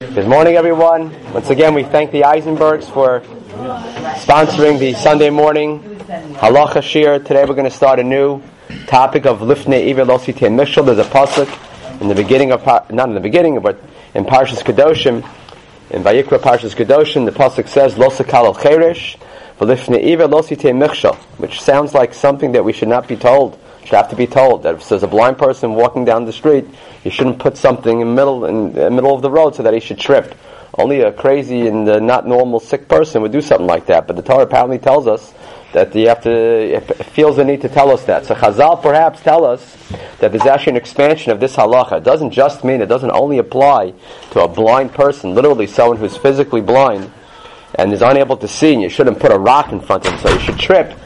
Good morning, everyone. Once again, we thank the Eisenbergs for sponsoring the Sunday morning halacha shiur. Today, we're going to start a new topic of lifnei iver losite mishal. There's a pasuk in the beginning of not in the beginning, but in Parshas Kedoshim, in Vayikra Parshas Kedoshim, the pasuk says losakal al cheresh v'lifnei iver losite mishal, which sounds like something that we should not be told should have to be told that if there's a blind person walking down the street, you shouldn't put something in middle in the middle of the road so that he should trip. Only a crazy and uh, not normal sick person would do something like that. But the Torah apparently tells us that you have to feels the need to tell us that. So Chazal perhaps tell us that there's actually an expansion of this halacha. It doesn't just mean it doesn't only apply to a blind person, literally someone who's physically blind and is unable to see, and you shouldn't put a rock in front of him so he should trip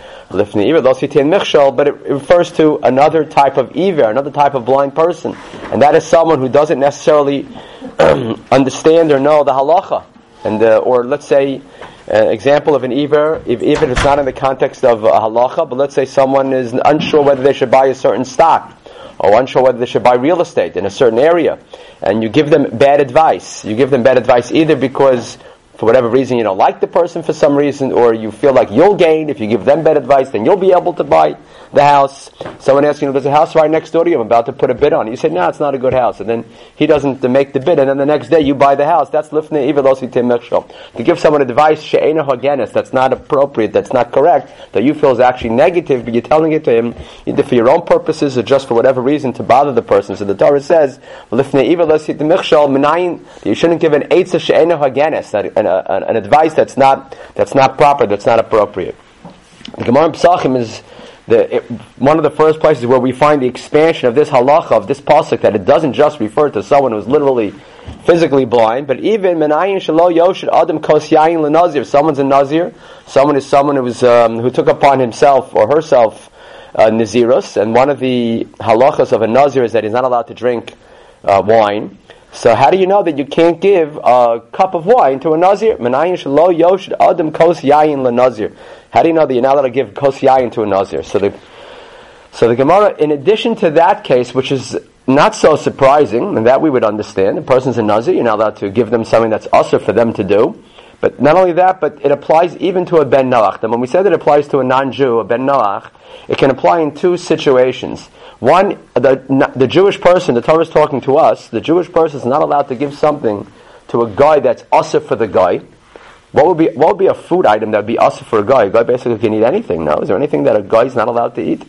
but it refers to another type of iver, another type of blind person. And that is someone who doesn't necessarily understand or know the halacha. And, uh, or let's say, an example of an iver, even if it's not in the context of a halacha, but let's say someone is unsure whether they should buy a certain stock, or unsure whether they should buy real estate in a certain area, and you give them bad advice. You give them bad advice either because for whatever reason you don't like the person for some reason, or you feel like you'll gain if you give them bad advice, then you'll be able to buy the house. Someone asks you, know, there's a house right next door to you, I'm about to put a bid on it. You say, no, it's not a good house. And then he doesn't make the bid, and then the next day you buy the house. That's lifnei ivelosi timechshel. To give someone advice, she'ena hagenis, that's not appropriate, that's not correct, that you feel is actually negative, but you're telling it to him either for your own purposes or just for whatever reason to bother the person. So the Torah says, lifnei timechshel, menayin, you shouldn't give an eitzah she'ena an, an advice that's not, that's not proper, that's not appropriate. The Gemara in Pesachim is the, it, one of the first places where we find the expansion of this halacha, of this pasuk, that it doesn't just refer to someone who's literally physically blind, but even menayin shalo yoshid adam kos yayin lenazir. Someone's a nazir. Someone is someone who was um, who took upon himself or herself uh, nazirus, and one of the halachas of a nazir is that he's not allowed to drink uh, wine. So how do you know that you can't give a cup of wine to a nazir? Yoshid adam yayin. How do you know that you're not allowed to give kos yayin to a nazir? So the so the Gemara, in addition to that case, which is not so surprising, and that we would understand, a person's a nazir, you're not allowed to give them something that's usher for them to do. But not only that, but it applies even to a ben noach. And when we said it applies to a non-Jew, a ben noach, it can apply in two situations. One, the, the Jewish person, the Torah is talking to us, the Jewish person is not allowed to give something to a guy that's usher for the guy. What would be what would be a food item that would be us for a guy? A guy basically can eat anything. No, is there anything that a guy is not allowed to eat?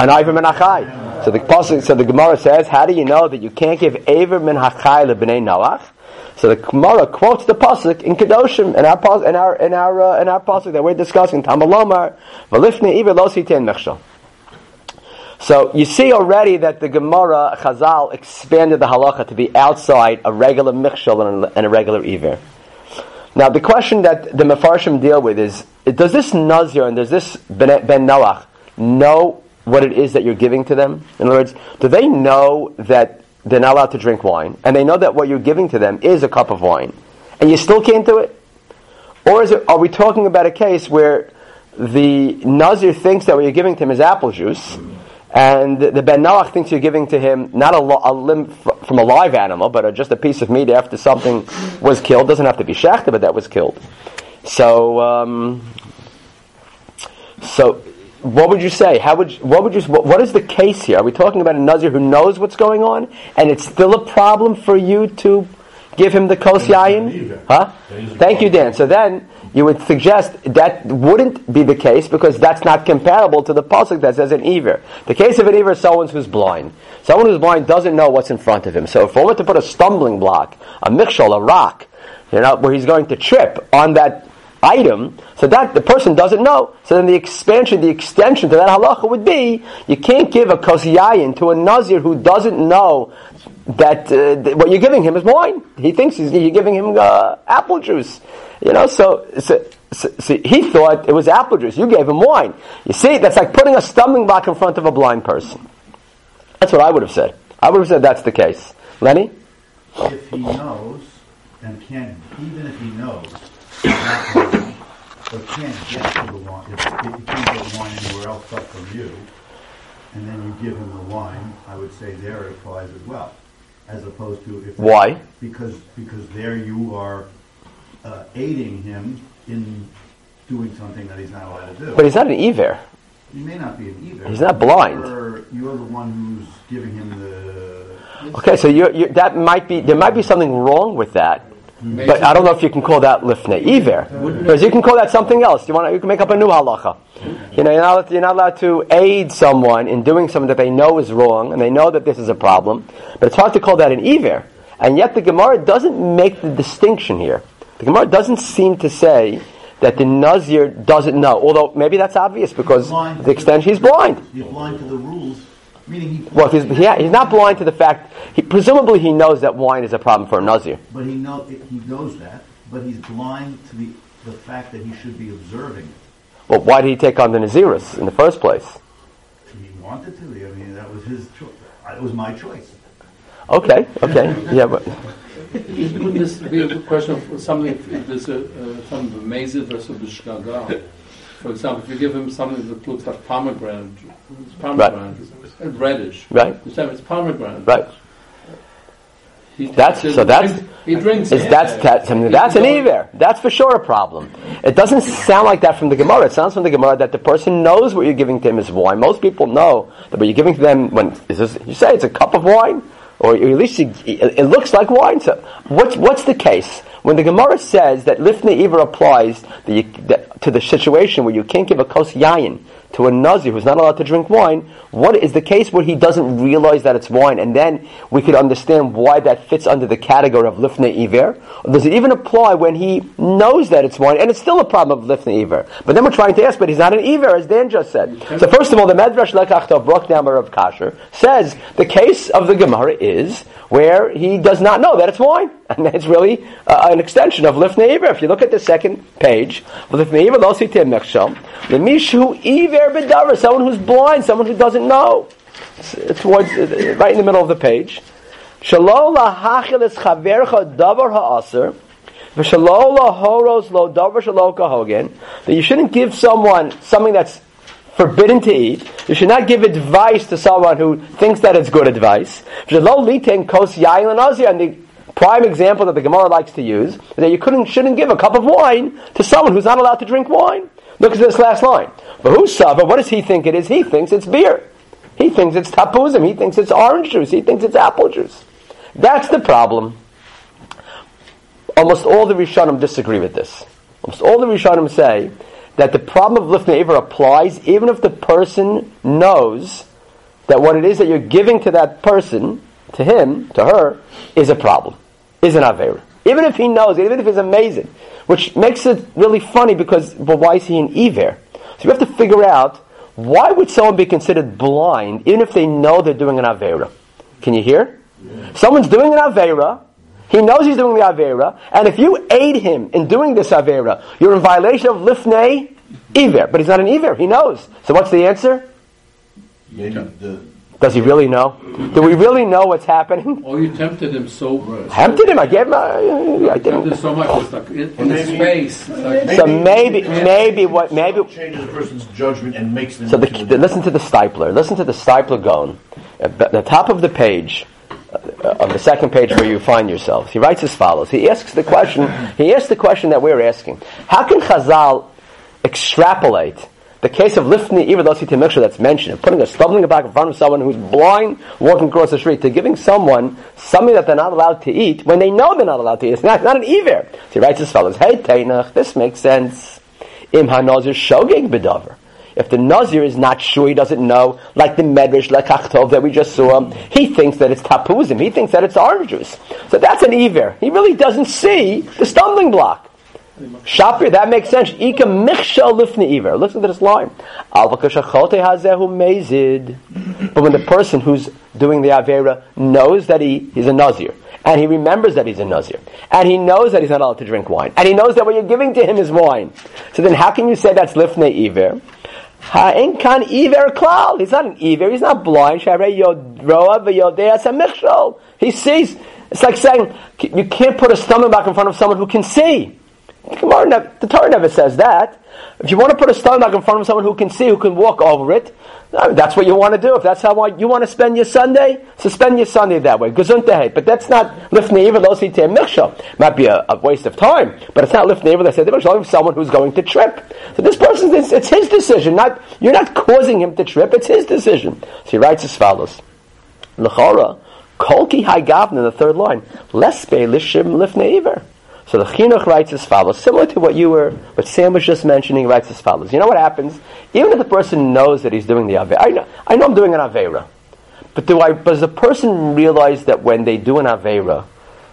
An iver min hachai. So the so the Gemara says, how do you know that you can't give aver min hachai lebnei Noach? So the Gemara quotes the pasuk in Kedoshim in our in our in our uh, in our pasuk that we're discussing. Tamalomar v'lifnei iver lo siten mechshel. So you see already that the Gemara Chazal expanded the halacha to be outside a regular michshel and a regular iver. Now, the question that the Mefarshim deal with is, does this Nazir and does this Ben, ben Noach know what it is that you're giving to them? In other words, do they know that they're not allowed to drink wine, and they know that what you're giving to them is a cup of wine, and you still can't do it? Or is it, are we talking about a case where the Nazir thinks that what you're giving to him is apple juice, and the Ben Noach thinks you're giving to him not a, a limb from a live animal, but a, just a piece of meat after something was killed. Doesn't have to be shechted, but that was killed. So, um, so what would you say? How would you, what would you what, what is the case here? Are we talking about a nazir who knows what's going on, and it's still a problem for you to give him the kos yayin? Huh? Thank you, Dan. So then you would suggest that wouldn't be the case because that's not comparable to the pasuk that says an iver. The case of an iver is someone who's blind. Someone who's blind doesn't know what's in front of him. So if we were to put a stumbling block, a mikshal, a rock, you know, where he's going to trip on that item, so that the person doesn't know. So then the expansion, the extension to that halacha would be, you can't give a kosiyayin to a nazir who doesn't know that uh, what you're giving him is wine. He thinks you're giving him uh, apple juice. You know, so, so, so, he thought it was apple juice. You gave him wine. You see, that's like putting a stumbling block in front of a blind person. That's what I would have said. I would have said that's the case. Lenny? If he knows, and can't, even if he knows, but can't get to the wine, if, if he can't get wine anywhere else but from you, and then you give him the wine, I would say there it applies as well. as opposed to if Why? because because there you are uh, aiding him in doing something that he's not allowed to do. But he's not an Iver. he may not be an either. He's not blind. You're, you're the one who's giving him the. Okay, so you're, you that might be there might be something wrong with that. But I don't know if you can call that lifnei iver, because you can call that something else. You want you can make up a new halacha. You know, you're not, you're not allowed to aid someone in doing something that they know is wrong, and they know that this is a problem. But it's hard to call that an iver. And yet the Gemara doesn't make the distinction here. The Gemara doesn't seem to say that the Nazir doesn't know, although maybe that's obvious because the extent he's blind. He's blind to the rules, meaning he. Well, he's, he, he's not blind to the fact, he, presumably he knows that wine is a problem for a Nazir. But he know he knows that, but he's blind to the the fact that he should be observing it. Well, why did he take on the Naziris in the first place? He wanted to. I mean, that was his choice. It was my choice. Okay, okay, yeah, but Wouldn't this be a question of something, if there's a, uh, some amazing versus b'shgaga? For example, if you give him something that looks like pomegranate, it's pomegranate, reddish. right, You say it's pomegranate. right. He That's- so that's- drinks- He drinks it. that's that's, I mean, that's an Iver. That's for sure a problem. It doesn't sound like that from the Gemara. It sounds from the Gemara that the person knows what you're giving to him is wine. Most people know that what you're giving to them when is this, you say it's a cup of wine, or at least you, it, looks like wine. So what's what's the case when the Gemara says that lifnei Iver applies that you, that, to the situation where you can't give a kos yayin to a nazir who's not allowed to drink wine, what is the case where he doesn't realize that it's wine, and then we could understand why that fits under the category of lifnei iver? Or does it even apply when he knows that it's wine, and it's still a problem of lifnei iver? But then we're trying to ask, but he's not an iver, as Dan just said. So first of all, the Medrash Lekach brought down of Kasher says the case of the Gemara is where he does not know that it's wine, and it's really uh, an extension of lifnei. If you look at the second page, lifnei iver lo mechsham, the mishu iver bedavar, someone who's blind, someone who doesn't know. It's, it's towards, uh, right in the middle of the page. Shalom lahachil es chavercha davar ha'aser, v'shalom lahoros lo davar shalo kahogen, that you shouldn't give someone something that's forbidden to eat. You should not give advice to someone who thinks that it's good advice. And the prime example that the Gemara likes to use is that you couldn't, shouldn't give a cup of wine to someone who's not allowed to drink wine. Look at this last line. But who's Sava? What does he think it is? He thinks it's beer. He thinks it's tapuzim. He thinks it's orange juice. He thinks it's apple juice. That's the problem. Almost all the Rishonim disagree with this. Almost all the Rishonim say that the problem of lifnei Iver applies even if the person knows that what it is that you're giving to that person, to him, to her, is a problem, is an Avera. Even if he knows, even if he's amazing. Which makes it really funny because, but why is he an Iver? So you have to figure out, why would someone be considered blind even if they know they're doing an Avera? Can you hear? Someone's doing an Avera, he knows he's doing the Avera, and if you aid him in doing this Avera, you're in violation of Lifnei Iver. But he's not an Iver, he knows. So what's the answer? Maybe the, Does he really know? Do we really know what's happening? Oh, you tempted him so. much. Tempted him, I gave him, a, I Tempted didn't. so much, it's like in, in his Maybe- face. It's like, So maybe, maybe what, maybe, changes a person's judgment and makes them. so the, the, listen to the Steipler, listen to the Steipler going. At the, the top of the page, uh, of the second page where you find yourselves, he writes as follows. He asks the question, he asks the question that we're asking. How can Chazal extrapolate the case of lifting even though Miksha that's mentioned, of putting a stumbling block in front of someone who's blind walking across the street, to giving someone something that they're not allowed to eat when they know they're not allowed to eat. It's not, not an Iver. So he writes as follows, Hey Tainach, this makes sense. Im hanazir shogeg bedavar. If the Nazir is not sure, he doesn't know, like the Medrash, like that we just saw, he thinks that it's tapuzim, he thinks that it's orange juice. So that's an Iver. He really doesn't see the stumbling block. Shapir, that makes sense. Ika michshel lifnei iver. Listen to this line. But when the person who's doing the avera knows that he is a nazir, and he remembers that he's a nazir, and he knows that he's not allowed to drink wine, and he knows that what you're giving to him is wine, so then how can you say that's lifnei iver? Ha'en kan iver klal. He's not an iver. He's not blind. He sees. It's like saying you can't put a stumbling block in front of someone who can see. The Torah, never, says that. If you want to put a block in front of someone who can see, who can walk over it, that's what you want to do. If that's how you want to spend your Sunday, so spend your Sunday that way. Gesundheit. But that's not lifnei iver, mikshal. Might be a, a, waste of time, but it's not lifnei iver, mikshal, someone who's going to trip. So this person, it's, his decision, not, you're not causing him to trip, it's his decision. So he writes as follows. L'chora, kolki haigavna, the third line, lespe lishim lifnei. So the chinuch writes as follows, similar to what you were, what Sam was just mentioning, writes as follows. You know what happens? Even if the person knows that he's doing the avera, I know, I know I'm doing an avera, but do I? Does the person realize that when they do an avera,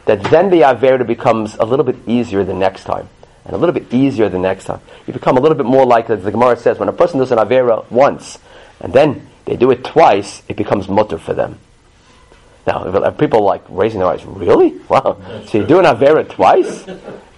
that then the avera becomes a little bit easier the next time, and a little bit easier the next time? You become a little bit more like, the Gemara says, when a person does an avera once, and then they do it twice, it becomes mutter for them. Now, if people like raising their eyes, really? Wow. so you do an Avera twice?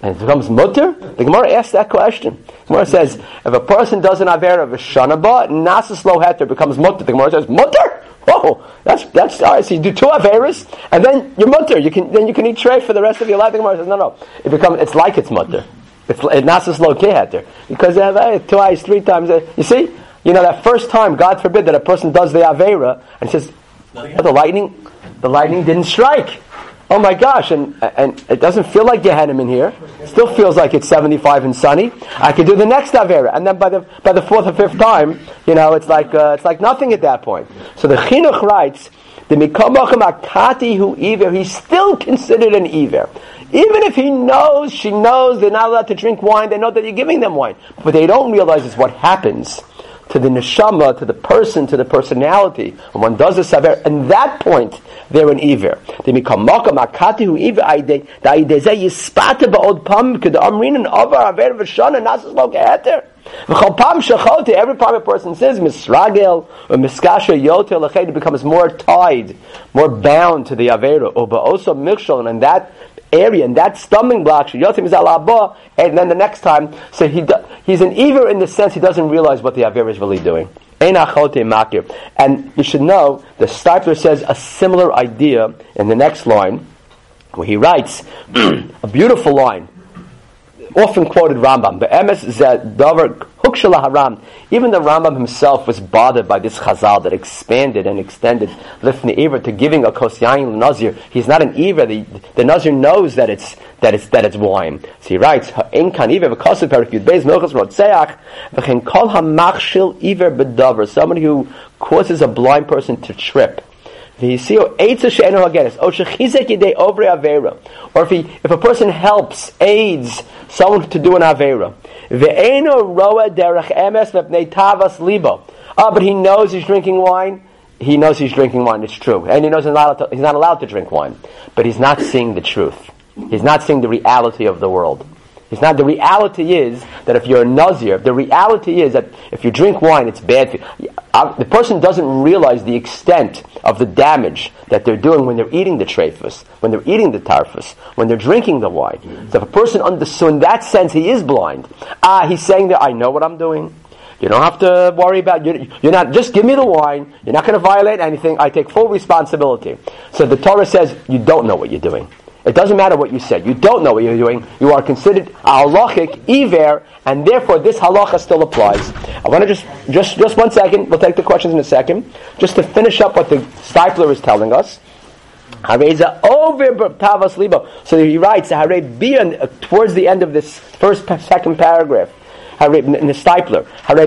And it becomes mutter? The Gemara asks that question. The Gemara says, if a person does an Avera of a Shanaba, Nasas Lo Heter becomes mutter. The Gemara says, mutter? Oh, that's, that's, all right. So you do two Averas, and then you're mutter. You can, then you can eat tray for the rest of your life. The Gemara says, no, no. It becomes, it's like it's mutter. It's, it's Nasas Lo Heter. Because they have uh, twice, three times. Uh, you see? You know, that first time, God forbid, that a person does the Avera, and says, oh, the lightning, the lightning didn't strike. Oh my gosh, and, and it doesn't feel like you had him in here. It still feels like it's 75 and sunny. I could do the next Avera. And then by the, by the fourth or fifth time, you know, it's like, uh, it's like nothing at that point. So the Chinuch writes, the Mikamachim Akati hu Iver, he's still considered an Iver. Even if he knows, she knows they're not allowed to drink wine, they know that you're giving them wine. But they don't realize it's what happens to the neshama, to the person, to the personality. When one does the saver, and that point, they're an iver. They become makam akati hu iver aide, da aide ze yispata ba'od pam, kid amrin and avar aver v'shana nasas lo geheter. V'chol pam shachote, every time a person says misragel or miskasha yotel lached, becomes more tied, more bound to the avera, or also mikshol, and that area and that stumbling block, Yotim is and then the next time, so he do, he's an Iver in the sense he doesn't realize what the Avir is really doing. And you should know, the Steipler says a similar idea in the next line, where he writes a beautiful line, often quoted Rambam, Be'emes zeh davar haram. Even the Rambam himself was bothered by this chazal that expanded and extended lifnei iver to giving a kos yain nazir. He's not an iver. The, the nazir knows that it's that it's that it's wine. So he writes, "In kan iver v'kosev perikut beis milchas rotzeach v'chen kol hamachshil iver bedavar." Somebody who causes a blind person to trip. Or if he, if a person helps, aids someone to do an avera, Ah, but he knows he's drinking wine. He knows he's drinking wine. It's true, and he knows he's not, to, he's not allowed to drink wine. But he's not seeing the truth. He's not seeing the reality of the world. It's not the reality is that if you're a nazir, the reality is that if you drink wine, it's bad for you. Uh, the person doesn't realize the extent of the damage that they're doing when they're eating the trephus, when they're eating the tarfus, when they're drinking the wine. So if a person understood, so in that sense, he is blind. Ah, he's saying that I know what I'm doing. You don't have to worry about you're, you're not just give me the wine. You're not going to violate anything. I take full responsibility. So the Torah says you don't know what you're doing. It doesn't matter what you said. You don't know what you're doing. You are considered halachic iver, and therefore this halacha still applies. I want to just, just, just one second. We'll take the questions in a second. Just to finish up what the Steipler is telling us. So he writes, uh, towards the end of this first, second paragraph, in the Steipler. Er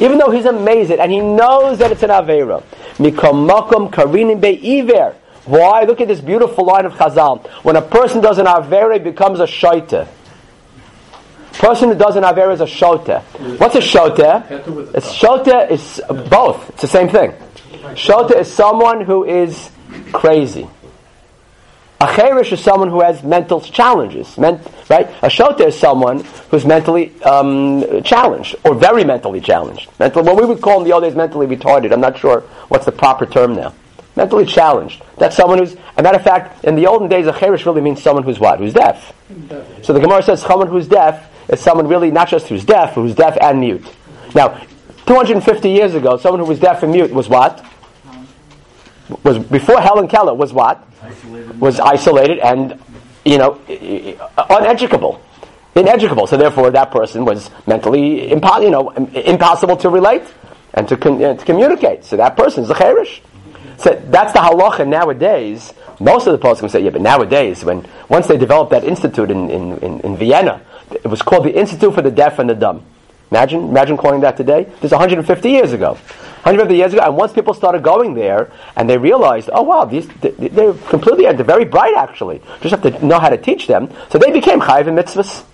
Even though he's amazed and he knows that it's an Avera. Why? Look at this beautiful line of Chazal. When a person does an Avera, it becomes a Shaita. Person who does an Avera is a Shota. What's a Shota? It's Shota is both. It's the same thing. Shota is someone who is crazy. A cherish is someone who has mental challenges, right? A shota is someone who's mentally um, challenged or very mentally challenged. Mental, what we would call in the old days mentally retarded. I'm not sure what's the proper term now. Mentally challenged. That's someone who's, a matter of fact, in the olden days, a cherish really means someone who's what? Who's deaf. So the Gemara says someone who's deaf is someone really not just who's deaf, but who's deaf and mute. Now, 250 years ago, someone who was deaf and mute was what? Was before Helen Keller was what? Was isolated and you know, uneducable. Ineducable. So therefore, that person was mentally impo- you know, impossible to relate and to, con- uh, to communicate. So that person is a cherish. So that's the halacha nowadays. Most of the poskim say, yeah, but nowadays, when once they developed that institute in, in, in, in Vienna, it was called the Institute for the Deaf and the Dumb. Imagine, imagine calling that today. This is 150 years ago. 150 years ago, and once people started going there, and they realized, oh wow, these they're completely, they're very bright actually. Just have to know how to teach them. So they became chayiv mitzvahs.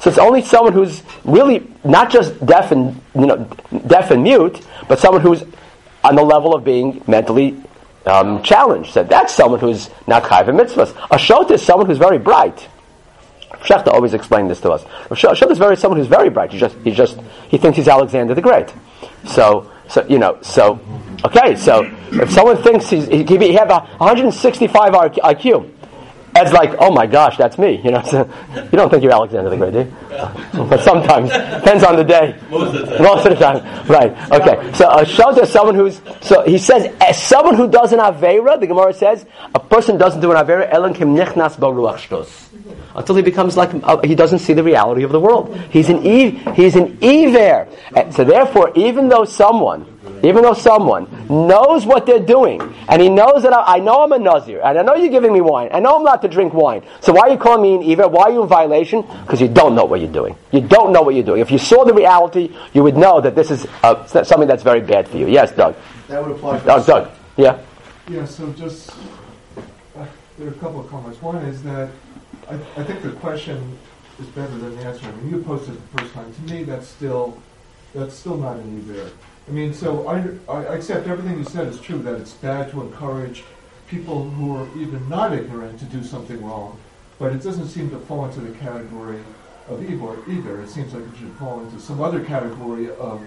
So it's only someone who's really not just deaf and you know deaf and mute, but someone who's on the level of being mentally um, challenged. So that's someone who's not chayiv mitzvahs. A is someone who's very bright. Shechta always explained this to us. Shechta is very someone who's very bright. He just he just he thinks he's Alexander the Great. So so you know so okay. So if someone thinks he's he, he have a 165 IQ, Ed's like, oh my gosh, that's me. You know, so you don't think you're Alexander the Great, do you? but sometimes depends on the day. Most of the time. Most of the time, right? Okay. So a shot is someone who's so he says as someone who does an avera. The Gemara says a person doesn't do an avera elan kim nichnas baruach shtos until he becomes like uh, he doesn't see the reality of the world. He's an ev- he's an ever. So therefore, even though someone, even though someone knows what they're doing, and he knows that I, I know I'm a nazir, and I know you're giving me wine, I know I'm not to drink wine. So why are you calling me an ever? Why are you in violation? Because you don't know what you're doing. You don't know what you're doing. If you saw the reality, you would know that this is uh, something that's very bad for you. Yes, Doug. That would apply. Doug, Doug. Yeah. Yeah. So just uh, there are a couple of comments. One is that I, I think the question is better than the answer. I mean, you posted it the first time. To me, that's still that's still not an either. I mean, so I, I accept everything you said is true. That it's bad to encourage people who are even not ignorant to do something wrong, but it doesn't seem to fall into the category of evil either. It seems like it should fall into some other category of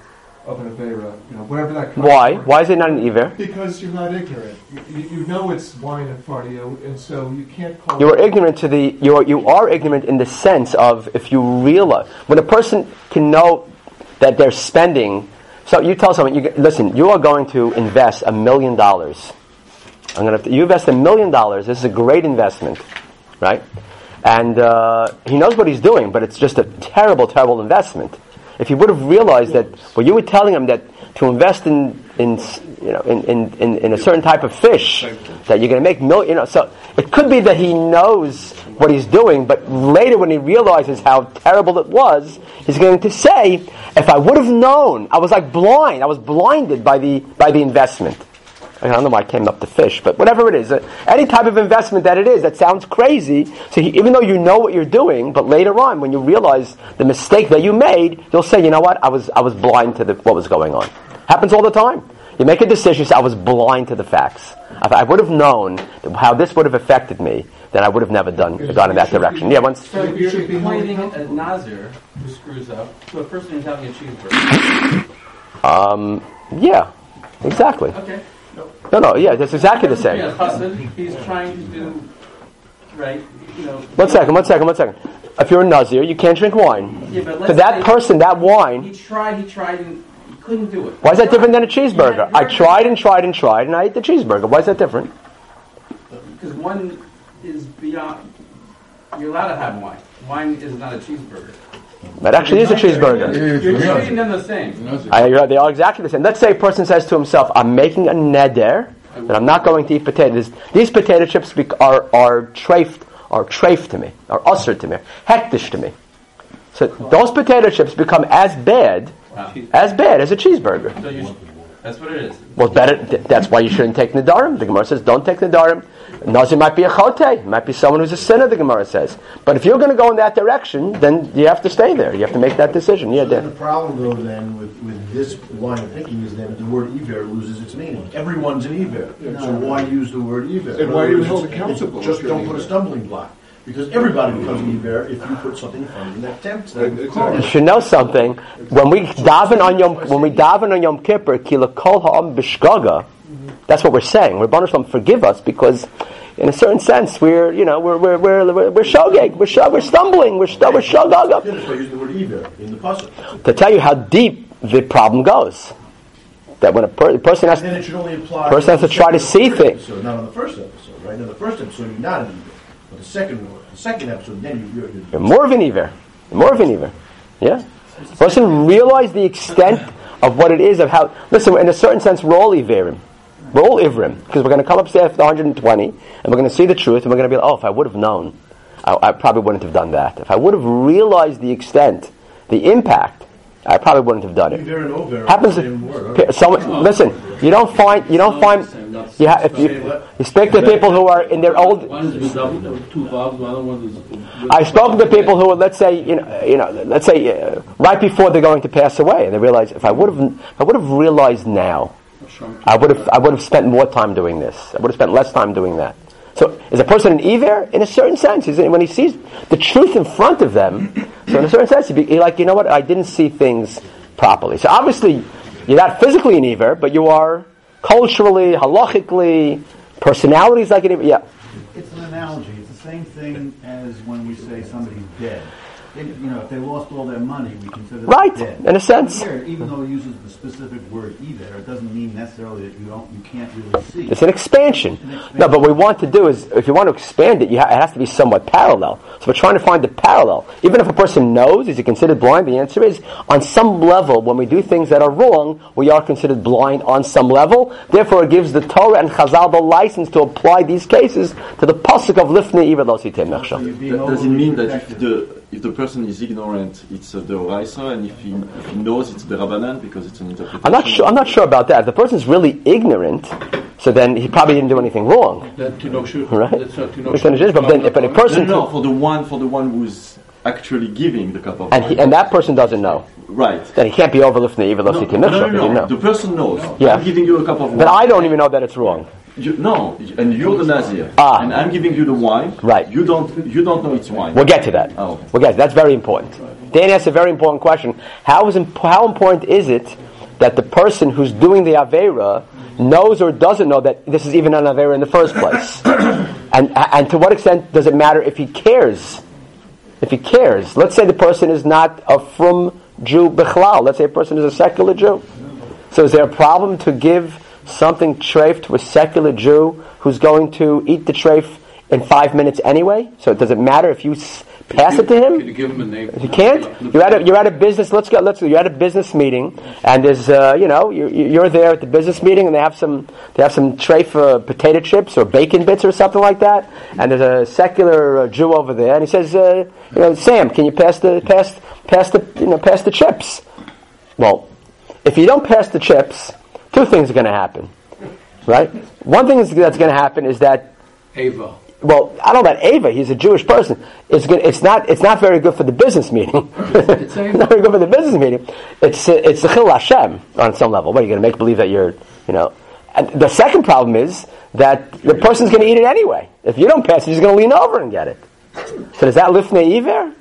of an Avera, you know, whatever that. Why? Why is it not an Iver? Because you're not ignorant. You, you, know it's wine in front of you, and so you can't call. You are ignorant to the. You are you are ignorant in the sense of if you realize when a person can know that they're spending. So you tell someone, you, listen, you are going to invest a million dollars. I'm going to. You invest a million dollars. This is a great investment, right? And uh, he knows what he's doing, but it's just a terrible, terrible investment if he would have realized that what you were telling him that to invest in, in you know, in, in, in, in a certain type of fish, that you're going to make million, you know, so it could be that he knows what he's doing, but later when he realizes how terrible it was, he's going to say, if I would have known, I was like blind, I was blinded by the, by the investment. I don't know why I came up to fish, but whatever it is, uh, any type of investment that it is that sounds crazy. So he, even though you know what you're doing, but later on when you realize the mistake that you made, you'll say, you know what, I was I was blind to the, what was going on. Happens all the time. You make a decision, say, I was blind to the facts. If I would have known how this would have affected me, then I would have never done gone in that direction. Yeah, once. So you should be pointing at Nazir who screws up to a person who's having a cheeseburger. Um. Yeah. Exactly. Okay. No, no, yeah, that's exactly the same. he's trying to do right. You know. One second, one second, one second. If you're a Nazir, you can't drink wine. Yeah, but to that person, that wine. He tried, he tried, and couldn't do it. Why is that different than a cheeseburger? I tried and tried and tried, and I ate the cheeseburger. Why is that different? Because one is beyond. You're allowed to have wine. Wine is not a cheeseburger. That actually is a cheeseburger. You're treating them the same. I, they are exactly the same. Let's say a person says to himself, I'm making a neder, that I'm not going to eat potatoes. These potato chips are, are treif, are treif to me, are usher to me, hektish to me. So those potato chips become as bad, wow. as bad as a cheeseburger. So you, that's what it is. Well, better. That's why you shouldn't take nedarim. The Gemara says, don't take nedarim. Nazir might be a chote, might be someone who's a sinner. The Gemara says, but if you're going to go in that direction, then you have to stay there. You have to make that decision. Yeah, so the problem though then with, with this line of thinking is that the word iver loses its meaning. Everyone's an iver, no. so why use the word iver? And why are you held accountable? Just don't put a stumbling block. Because everybody becomes an Iver if you put something in front of them that tempts them. You should know something. When we daven on Yom, when we daven on Yom Kippur, kila kol ha'am b'shgaga, that's what we're saying. Rabban Shalom, forgive us because, in a certain sense, we're you know we're we're we're we're, we're shogeg, we're sh- we're stumbling, we're st- we're shogaga. To tell you how deep the problem goes, that when a per- person has, then it should only apply person has to try to see things. So not on the first episode, right? In the first episode, you're not an But the second one, the second episode, then you, you're, You're more of an Iver. More of an Iver. Yeah? Person realize the extent of what it is, of how. Listen, in a certain sense, we're all Iverim. We're all Ivrim. Because we're going to come upstairs after 120, and we're going to see the truth, and we're going to be like, oh, if I would have known, I, I probably wouldn't have done that. If I would have realized the extent, the impact, I probably wouldn't have done it. Iver and over. happens are the same word, to someone. Listen, you don't find you don't find you ha, if you speak to people who are in their old. With- I've to people who are, let's say, you know, you know, let's say, uh, right before they're going to pass away, and they realize if I would have, I would have realized now, I would have, I would have spent more time doing this. I would have spent less time doing that. So, is a person an Iver? In a certain sense, he's, when he sees the truth in front of them, so in a certain sense, he'd be like, you know what, I didn't see things properly. So obviously, you're not physically an Iver, but you are culturally, halachically, personalities like Iver. Yeah. It's an analogy. It's the same thing as when we say somebody's dead. They, you know, if they lost all their money, we consider them Right, dead. in a sense. Here, even though it uses the specific word either, it doesn't mean necessarily that you don't, you can't really see. It's an expansion. No, but what we want to do is, if you want to expand it, you ha- it has to be somewhat parallel. So we're trying to find the parallel. Even if a person knows, is he considered blind? The answer is, on some level, when we do things that are wrong, we are considered blind on some level. Therefore, it gives the Torah and Chazal the license to apply these cases to the pasuk of Lifnei Iver Lo Sitem So Mechshav. you're being Th- Does it mean that if the if the person is ignorant, it's uh, the Oraisa, and if he, if he knows, it's the Rabbanan because it's an interpretation? I'm not sure. I'm not sure about that. If the person's really ignorant, so then he probably didn't do anything wrong, That Tinokshu, right? that's not We can just- But then, but a No, person, no, no, for the one for the one who's actually giving the cup of and wine. he, and that person doesn't know, right. then he can't be over Lifnei Iver Lo No, no, no, no. The person knows. Yeah. I'm giving you a cup of wine. But I don't even know that it's wrong. You, no, and you're the Nazir, Ah. and I'm giving you the wine. Right. You don't. You don't know it's wine. We'll get to that. Oh, okay. We'll get That's very important. Dan asked a very important question. How, is imp- how important is it that the person who's doing the Avera knows or doesn't know that this is even an Avera in the first place? and, and to what extent does it matter if he cares? If he cares. Let's say the person is not a from Jew Bechlal. Let's say a person is a secular Jew. So is there a problem to give something treif to a secular Jew who's going to eat the treif in five minutes anyway? So does it matter if you pass it to him? Can you give him a name? You can't. You're at a you're at a business. Let's go. Let's. You're at a business meeting, and there's uh, you know you're, you're there at the business meeting, and they have some they have some tray for potato chips or bacon bits or something like that, and there's a secular uh, Jew over there, and he says, uh, you know, Sam, can you pass the pass pass the you know pass the chips? Well, if you don't pass the chips, two things are going to happen, right? One thing that's going to happen is that Ava. Well, I don't know about Ava. He's a Jewish person. It's good, it's not it's not very good for the business meeting. it's not very good for the business meeting. It's it's the Chil Hashem on some level. What are you going to make believe that you're you know? And the second problem is that the person's going to eat it anyway. If you don't pass it, he's going to lean over and get it. So does that lifnei iver?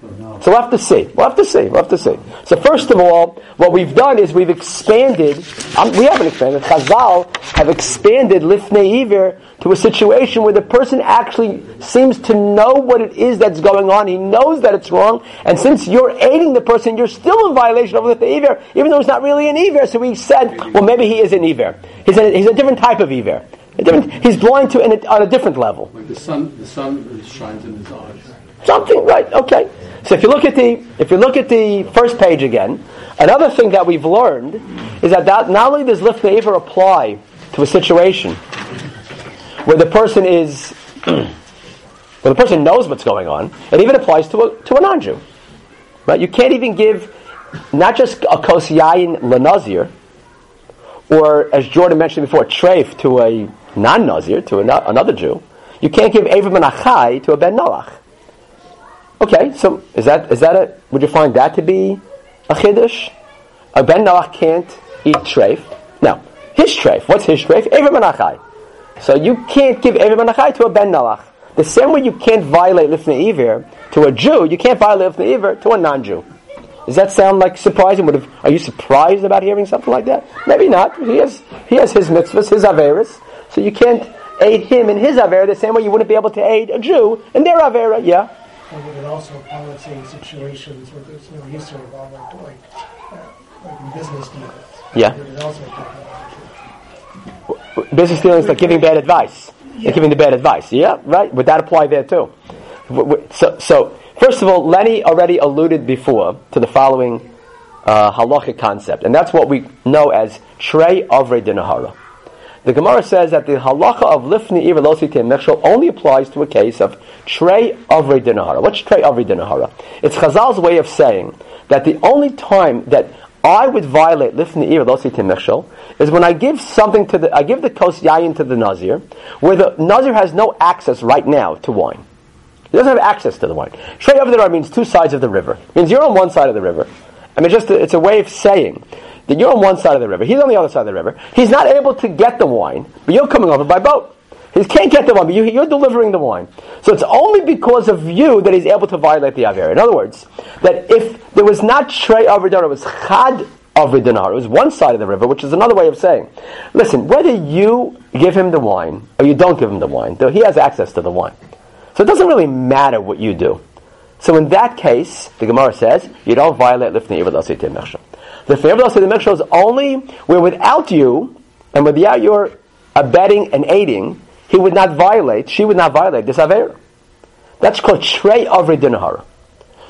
So we'll have to see. We'll have to see. We'll have to see. So first of all, what we've done is we've expanded. Um, we haven't expanded. Chazal have expanded lifnei iver to a situation where the person actually seems to know what it is that's going on. He knows that it's wrong, and since you're aiding the person, you're still in violation of lifnei iver, even though it's not really an iver. So we said, well, maybe he is an iver. He's a, he's a different type of iver. He's blind to it on a different level. Like the sun, the sun shines in his eyes. Something right? Okay. So if you look at the if you look at the first page again, another thing that we've learned is that, that not only does lifnei ever apply to a situation where the person is where the person knows what's going on, it even applies to a to a non-Jew. Right? You can't even give not just a kos yayin lenazir, or as Jordan mentioned before, treif to a non-nazir to another Jew. You can't give aver min hachai to a ben Noach. Okay, so is that is that a? Would you find that to be a chiddush? A ben Noach can't eat treif. No, his treif. What's his treif? aver min hachai. So you can't give aver min hachai to a ben Noach. The same way you can't violate Lifnei Iver to a Jew, you can't violate Lifnei Iver to a non-Jew. Does that sound like surprising? Would have, are you surprised about hearing something like that? Maybe not. He has he has his mitzvahs, his averas, so you can't aid him in his avera the same way you wouldn't be able to aid a Jew in their avera. Yeah. And would it also apply, let's in situations where there's no use of like, like, uh, like in business dealings? Yeah. Would it also apply? Business dealings like giving bad advice. Like giving the bad advice. Yeah, right. Would that apply there too? so, so first of all, Lenny already alluded before to the following uh, halachic concept, and that's what we know as trey avre dinahara. The Gemara says that the halacha of lifni ivelosi mechshel only applies to a case of trey avre dinahara. What's trey avre dinahara? It's Chazal's way of saying that the only time that I would violate lifni ivelosi mechshel is when I give something to the I give the kos yayin to the nazir, where the nazir has no access right now to wine. He doesn't have access to the wine. Trey avre dinahara means two sides of the river. It means you're on one side of the river. I mean, just it's a way of saying that you're on one side of the river, he's on the other side of the river. He's not able to get the wine, but you're coming over by boat. He can't get the wine, but you, are delivering the wine. So it's only because of you that he's able to violate the Aver. In other words, that if there was not Trey Avidar, it was Chad Avidanar, it was one side of the river, which is another way of saying, listen, whether you give him the wine or you don't give him the wine, though he has access to the wine. So it doesn't really matter what you do. So in that case, the Gemara says, you don't violate Lifnei Ivad Aseitim Mechshel. The favor of the Mechshel is only where without you, and without your abetting and aiding, he would not violate, she would not violate this Avera. That's called Trey Avre Dinahara.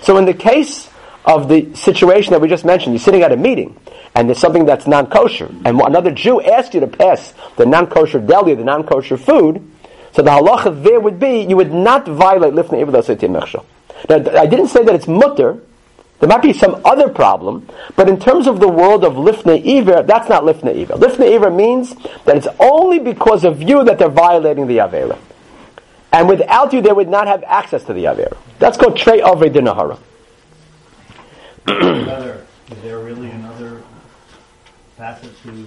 So in the case of the situation that we just mentioned, you're sitting at a meeting, and there's something that's non-kosher, and another Jew asks you to pass the non-kosher deli, the non-kosher food, so the halacha there would be, you would not violate Lifnei Mechshel. Now, I didn't say that it's mutter, there might be some other problem, but in terms of the world of lifnei iver, that's not lifnei iver. Lifnei iver means that it's only because of you that they're violating the avera, and without you, they would not have access to the avera. That's called trey ave dinahara. Is there really another facet to you,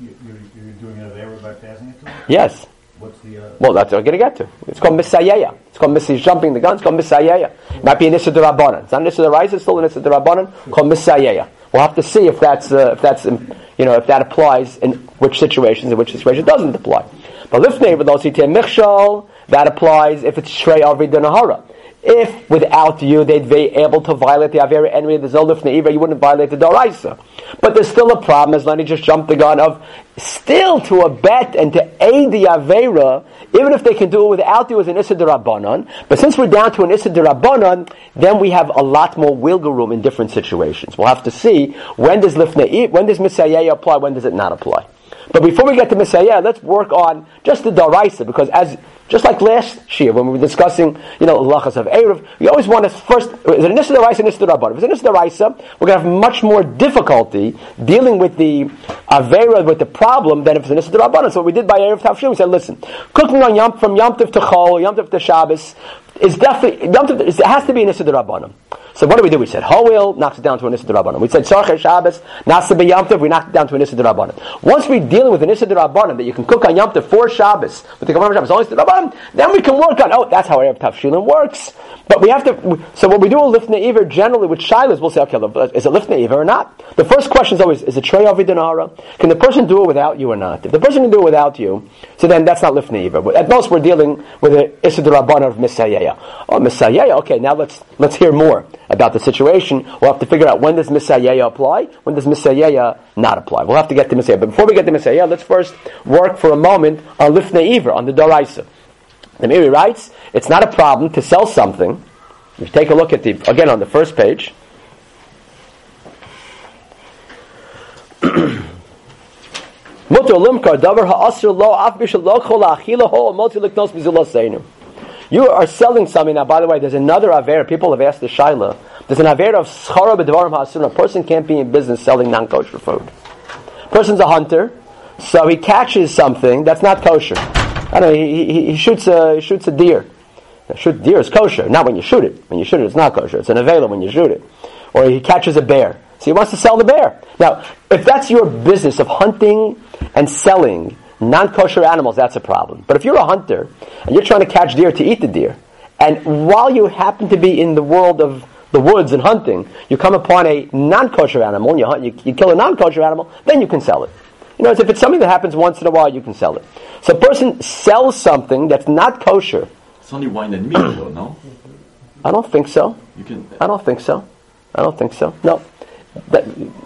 you're, you're doing an error by passing it to him? Yes. What's the? Uh, Well, that's what I'm going to get to. It's called misayeya. It's called mis- jumping the gun. It's called misayeya. It might be an issa Rabbanan. It's not an issa Raisa, it's still an issa Rabbanan called misayeya. We'll have to see if that's, uh, if that's, um, you know, if that applies in which situations and which situations doesn't apply. But lifnei with v'losi michshol, that applies if it's shrei avi denahara. If without you they'd be able to violate the Avera of the Zolif Ne'iva, you wouldn't violate the Doraisa. But there's still a problem, as Lenny just jumped the gun, of still to abet and to aid the Avera, even if they can do it without you as an Issa Rabbanon. But since we're down to an Issa Rabbanon, then we have a lot more wiggle room in different situations. We'll have to see when does Lifnei, when does Messiah apply, when does it not apply. But before we get to Messiah, let's work on just the Daraisa, because as just like last year when we were discussing, you know, lachas of Erev, we always want to first, is it an Issa Daraisa and Issa Rabban? If it's an Daraisa, we're going to have much more difficulty dealing with the Avera, with the problem, than if it's an Issa Rabban. So what we did by Erev Tavshim, we said, listen, cooking on Yom, from Yom Tov to Chol, Yom Tov to Shabbos, is definitely, Yom Tov, it has to be an Issa. So what do we do? We said Hoil knocks it down to an Issa Rabbanim. We said Sarcher Shabbos, Nasa Yom Tov, we knocked it down to an Issa Rabbanim. Once we're dealing with an Issa Rabbanim that you can cook on Yom Tov for Shabbos, with the Gemara Shabbos, only Issa Rabbanim, then we can work on, oh, that's how Erev Tavshilin works. But we have to, so what we do with Lifnei Iver generally with Shilas, we'll say, okay, is it Lifnei Iver or not? The first question is always, is it Trey Avidinara? Can the person do it without you or not? If the person can do it without you, so then that's not Lifnei Iver. At most we're dealing with an Issa Rabbanim of Misayaya. Oh, Misayaya, okay, now let's, let's hear more about the situation. We'll have to figure out when does Misayaya apply, when does Misayaya not apply. We'll have to get to Misayaya. But before we get to Misayaya, let's first work for a moment on Lifnei Iver, on the Daraisa. The Meiri writes, it's not a problem to sell something. If you take a look at the, again on the first page, You are selling something. Now, uh, by the way, there's another aver. People have asked the shaila. There's an aver of schara b'devarim ha'asur. A person can't be in business selling non-kosher food. Person's a hunter, so he catches something that's not kosher. I don't know. He, he, he shoots a he shoots a deer. Now, shoot deer is kosher. Not when you shoot it. When you shoot it, it's not kosher. It's an avela when you shoot it. Or he catches a bear. So he wants to sell the bear. Now, if that's your business of hunting and selling non-kosher animals, that's a problem. But if you're a hunter and you're trying to catch deer to eat the deer, and while you happen to be in the world of the woods and hunting, you come upon a non-kosher animal and you, hunt, you, you kill a non-kosher animal, then you can sell it. You know, if it's something that happens once in a while, you can sell it. So a person sells something that's not kosher. It's only wine and meat, though, no? I don't think so. You can. I don't think so. I don't think so. No. That,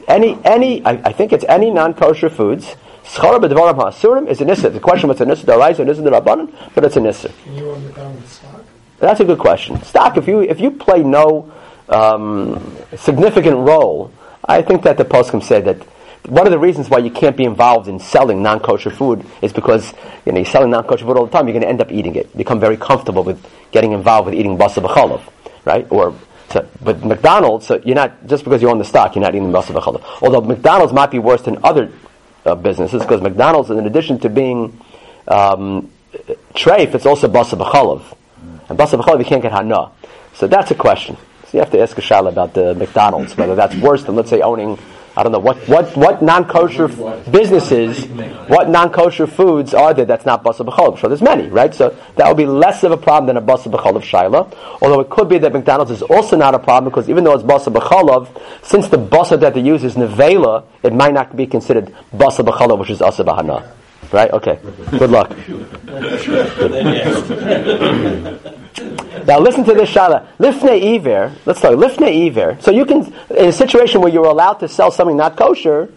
any, any, I, I think it's any non-kosher foods. Schara b'devarim ha'asurim is an issa. The question was an issa daraisa, an issa rabbanon, but it's an issa. Can you run it stock? That's a good question. Stock, if you if you play no um, significant role, I think that the poskim say that one of the reasons why you can't be involved in selling non-kosher food is because you know you're selling non-kosher food all the time. You're going to end up eating it. Become very comfortable with getting involved with eating basa b'cholov, right? Or so, but McDonald's, so you're not just because you own the stock, you're not eating basa b'cholov. Although McDonald's might be worse than other uh, businesses because McDonald's, in addition to being um, treif, it's also basa b'cholov, and basa b'cholov you can't get hana. So that's a question. So you have to ask a shayla about the McDonald's, whether that's worse than, let's say, owning, I don't know, what, what, what non-kosher businesses, what non-kosher foods are there that's not basa b'cholov? So there's many, right? So that would be less of a problem than a basa b'cholov shayla. Although it could be that McDonald's is also not a problem because even though it's basa b'cholov, since the basa that they use is nevela, it might not be considered basa b'cholov, which is asa b'hana. Right? Okay. Good luck. Now listen to this shayla. Lifnei iver. Let's talk. Lifnei iver. So you can, in a situation where you're allowed to sell something not kosher,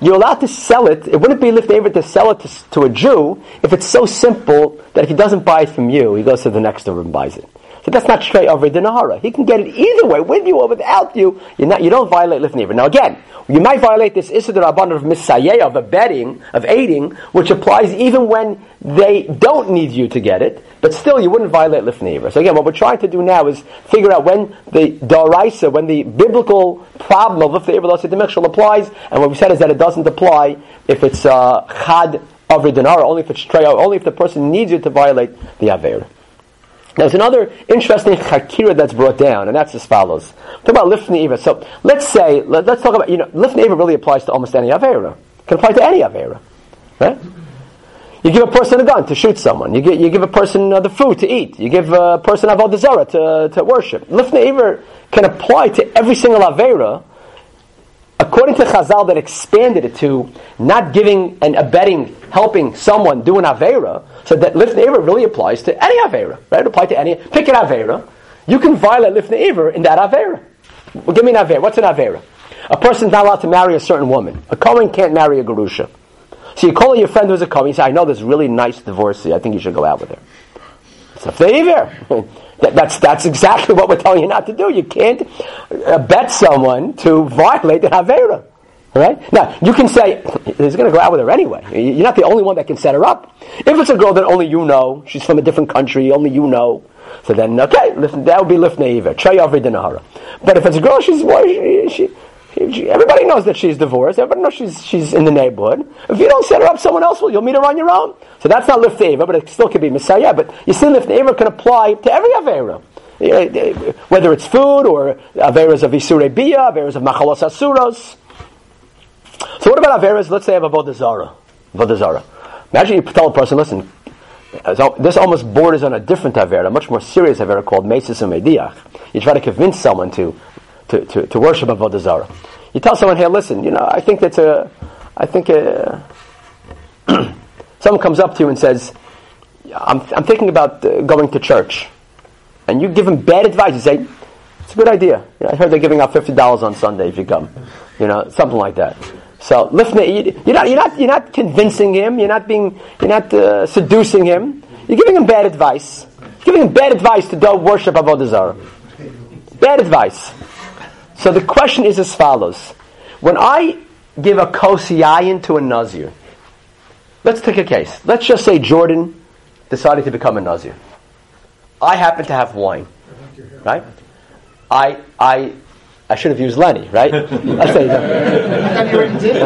you're allowed to sell it. It wouldn't be lifnei iver to sell it to, to a Jew if it's so simple that if he doesn't buy it from you, he goes to the next door and buys it. So that's not straight over the Nahara. He can get it either way, with you or without you. You're not, you don't violate Lifnei Now again, you might violate this Issa Rabban of Misayeh, of abetting, of aiding, which applies even when they don't need you to get it, but still you wouldn't violate Lifnei So again, what we're trying to do now is figure out when the Daraisa, when the biblical problem of Iver Losit applies, and what we said is that it doesn't apply if it's uh, Chad of Dinara, only if it's Treya, only if the person needs you to violate the Aver. There's another interesting chakira that's brought down, and that's as follows. Talk about lifnei iver. So, let's say, let, us talk about, you know, lifnei iver really applies to almost any avera. It can apply to any avera, right? You give a person a gun to shoot someone. You give, you give a person uh, the food to eat. You give a person avodah zarah to, to worship. Lifnei iver can apply to every single avera, according to Chazal that expanded it to not giving and abetting, helping someone do an Avera, so that Lifnei Iver really applies to any Avera, right? It applies to any, pick an Avera, you can violate Lifnei Iver in that Avera. Well, give me an Avera. What's an Avera? A person's not allowed to marry a certain woman. A Kohen can't marry a Gerusha. So you call your friend who's a Kohen, you say, I know this really nice divorcee, I think you should go out with her. It's Iver. That, that's, that's exactly what we're telling you not to do. You can't uh, bet someone to violate the Havera. Right? Now, you can say, he's going to go out with her anyway. You're not the only one that can set her up. If it's a girl that only you know, she's from a different country, only you know, so then, okay, listen, that would be Lifnei Iver, Trey But if it's a girl, she's, she, she, everybody knows that she's divorced. Everybody knows she's, she's in the neighborhood. If you don't set her up, someone else will. You'll meet her on your own. So that's not lifnei Iver, but it still could be Misayeh. But you see, lifnei Iver can apply to every Avera. Eh, eh, whether it's food or Averas of Isure Bia, Averas of Machalos Asuros. So what about Averas? Let's say of Avodah Zarah. Avodah Zarah. Imagine you tell a person, listen, this almost borders on a different Avera, a much more serious Avera called Mesis and Mediach. You try to convince someone to to, to, to worship Avodah Zarah. You tell someone, hey, listen, you know, I think that's a, I think a, someone comes up to you and says, I'm, I'm thinking about uh, going to church. And you give him bad advice. You say, it's a good idea. You know, I heard they're giving out $50 on Sunday if you come. You know, something like that. So, lifnei, you're not, you're not, you're not convincing him. You're not being, you're not uh, seducing him. You're giving him bad advice. You're giving him bad advice to don't worship Avodah Zarah. Bad advice. So the question is as follows. When I give a kos yayin to a nazir, let's take a case. Let's just say Jordan decided to become a nazir. I happen to have wine, right? I, I I should have used Lenny, right? I say I you already did.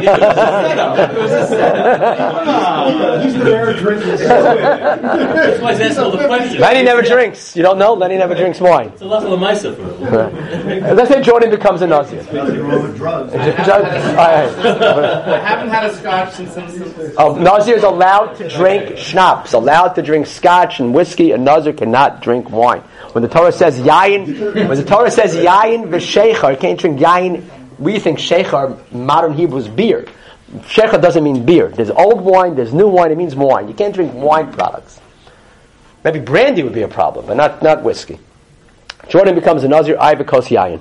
He's the bear drinking. That's why he's asking all the questions. Lenny never drinks. You don't know? Lenny never drinks wine. It's a lot of Lamaisa for him. Let's say Jordan becomes a Nazir. Nothing drugs. I haven't had a scotch since. since Oh, Nazir is allowed to drink schnapps, allowed to drink scotch and whiskey. A Nazir cannot drink wine. When the Torah says yayin, when the Torah says yayin you can't drink yayin. We think sheichar, modern Hebrew is beer. Sheichar doesn't mean beer. There's old wine, there's new wine, it means wine. You can't drink wine products. Maybe brandy would be a problem, but not, not whiskey. Jordan becomes a Nazir, I have a kos yayin.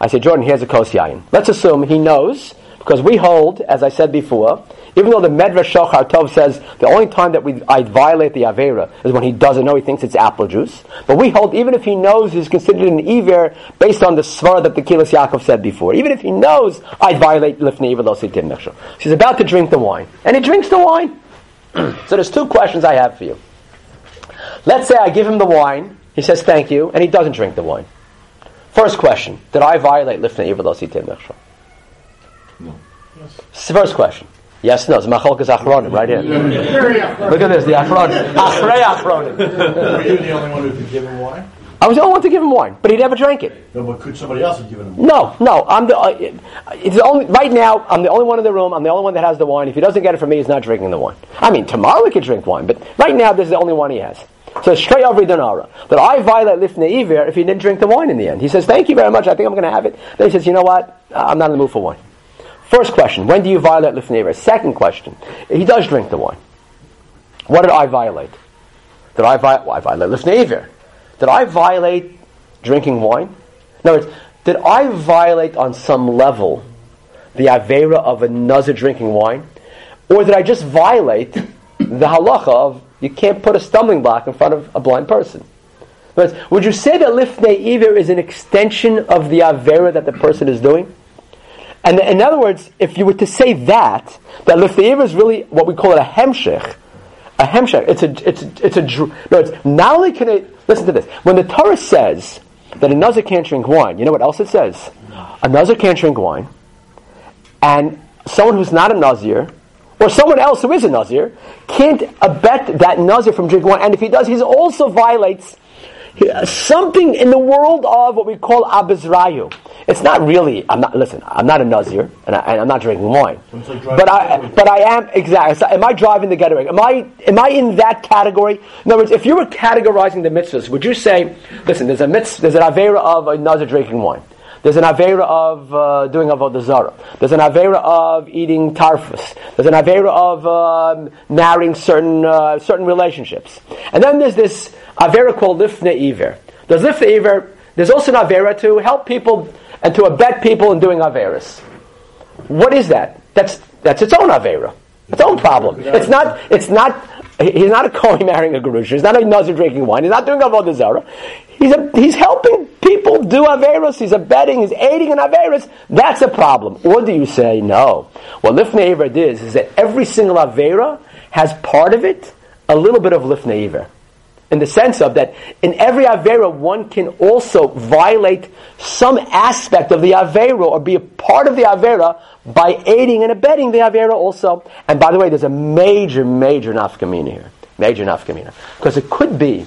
I say, Jordan, here's a kos yayin. Let's assume he knows, because we hold, as I said before, even though the Medrash Shocher Tov says the only time that we I violate the Avera is when he doesn't know, he thinks it's apple juice. But we hold, even if he knows he's considered an Iver based on the Svara that the Kehillas Yaakov said before, even if he knows I violate Lifnei Iver Lo Sitein Michshol. She's about to drink the wine. And he drinks the wine. so there's two questions I have for you. Let's say I give him the wine, he says thank you, and he doesn't drink the wine. First question, did I violate Lifnei Iver Lo Sitein Michshol? No. First question. Yes, no, it's Macholkas Achronim, right here. Look at this, the Achronim. Achrei Achronim. Were you the only one who could give him wine? I was the only one to give him wine, but he never drank it. No, but could somebody else have given him wine? No, no, I'm the. Uh, it's the only right now. I'm the only one in the room. I'm the only one that has the wine. If he doesn't get it from me, he's not drinking the wine. I mean, tomorrow he could drink wine, but right now this is the only one he has. So it's straight over Dinara. But I violate Lifnei Iver if he didn't drink the wine in the end. He says, "Thank you very much. I think I'm going to have it." Then he says, "You know what? I'm not in the mood for wine." First question: When do you violate Lifnei? Second question: He does drink the wine. What did I violate? Did I violate? Well, I violate Lifnei. Did I violate drinking wine? In other words, did I violate on some level the avera of a drinking wine, or did I just violate the halacha of you can't put a stumbling block in front of a blind person? Words, would you say that lifnei is an extension of the avera that the person is doing? And in other words, if you were to say that, that lifnei is really what we call it a hemshech, a hemshech. It's a, it's a, it's a, no, it's not only can it, listen to this. When the Torah says that a Nazir can't drink wine, you know what else it says? A Nazir can't drink wine, and someone who's not a Nazir, or someone else who is a Nazir, can't abet that Nazir from drinking wine, and if he does, he also violates something in the world of what we call abizrayu. It's not really. I'm not. Listen. I'm not a nazir, and, I, am not drinking wine. Like But I. But I am exactly. so am I driving the getaway? Am I? Am I in that category? In other words, if you were categorizing the mitzvahs, would you say, listen, there's a mitzvah, there's an avera of a nazir drinking wine. There's an avera of uh, doing avodah zarah. There's an avera of eating tarfus. There's an avera of um, marrying certain uh, certain relationships. And then there's this avera called lifnei iver. There's lifnei iver. There's also an avera to help people and to abet people in doing averas. What is that? That's that's its own avera, its own problem. It's not. It's not. He's not a Kohen marrying a Gerusha. He's not a Nazir drinking wine. He's not doing avodah zarah. He's a, he's helping people do averas. He's abetting. He's aiding in averas. That's a problem. Or do you say no? What lifnei iver is is that every single avera has part of it a little bit of lifnei iver in the sense of that in every Avera one can also violate some aspect of the Avera or be a part of the Avera by aiding and abetting the Avera also. And by the way, there's a major, major nafkamina here. Major nafkamina. Because it could be,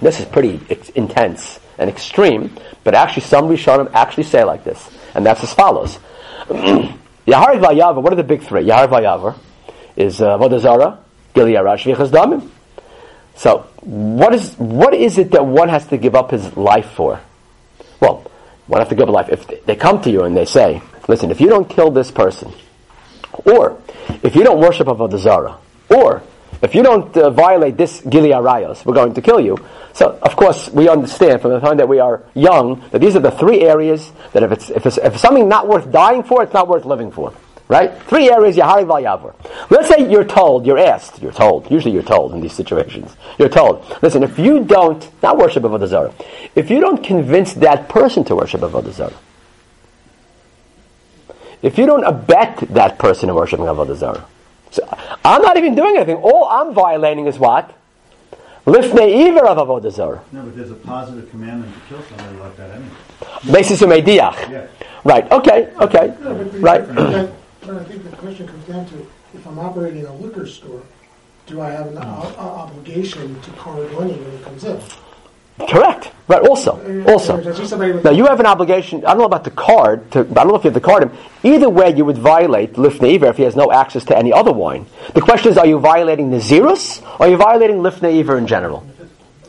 this is pretty intense and extreme, but actually some Rishonim actually say like this. And that's as follows. Yahar Vayavar, what are the big three? Yahar Vayavar is uh, Gilead Damim. So, what is what is it that one has to give up his life for? Well, one has to give up life. If they come to you and they say, "Listen, if you don't kill this person, or if you don't worship Avodah Zarah, or if you don't uh, violate this Gili Arayos, we're going to kill you." So, of course, we understand from the time that we are young that these are the three areas that if it's if it's, if it's something not worth dying for, it's not worth living for. Right? Three areas, Yahari Valyavur. Let's say you're told, you're asked, you're told, usually you're told in these situations, you're told, listen, if you don't, not worship Avodah Zarah, if you don't convince that person to worship Avodah Zarah, if you don't abet that person in worshiping Avodah Zarah, I'm not even doing anything. All I'm violating is what? Lifnei Iver of Avodah Zarah. No, but there's a positive commandment to kill somebody like that anyway. Basis Umediach. Yeah. Right, okay, okay. No, Right. But but I think the question comes down to, if I'm operating a liquor store, do I have an o- o- obligation to card money when it comes in? Correct. Right, also. Also. If I see somebody with- Now you have an obligation. I don't know about the card. To, I don't know if you have the card. Either way, you would violate Lifnei Iver if he has no access to any other wine. The question is: Are you violating Nazirus or are you violating Lifnei Iver in general?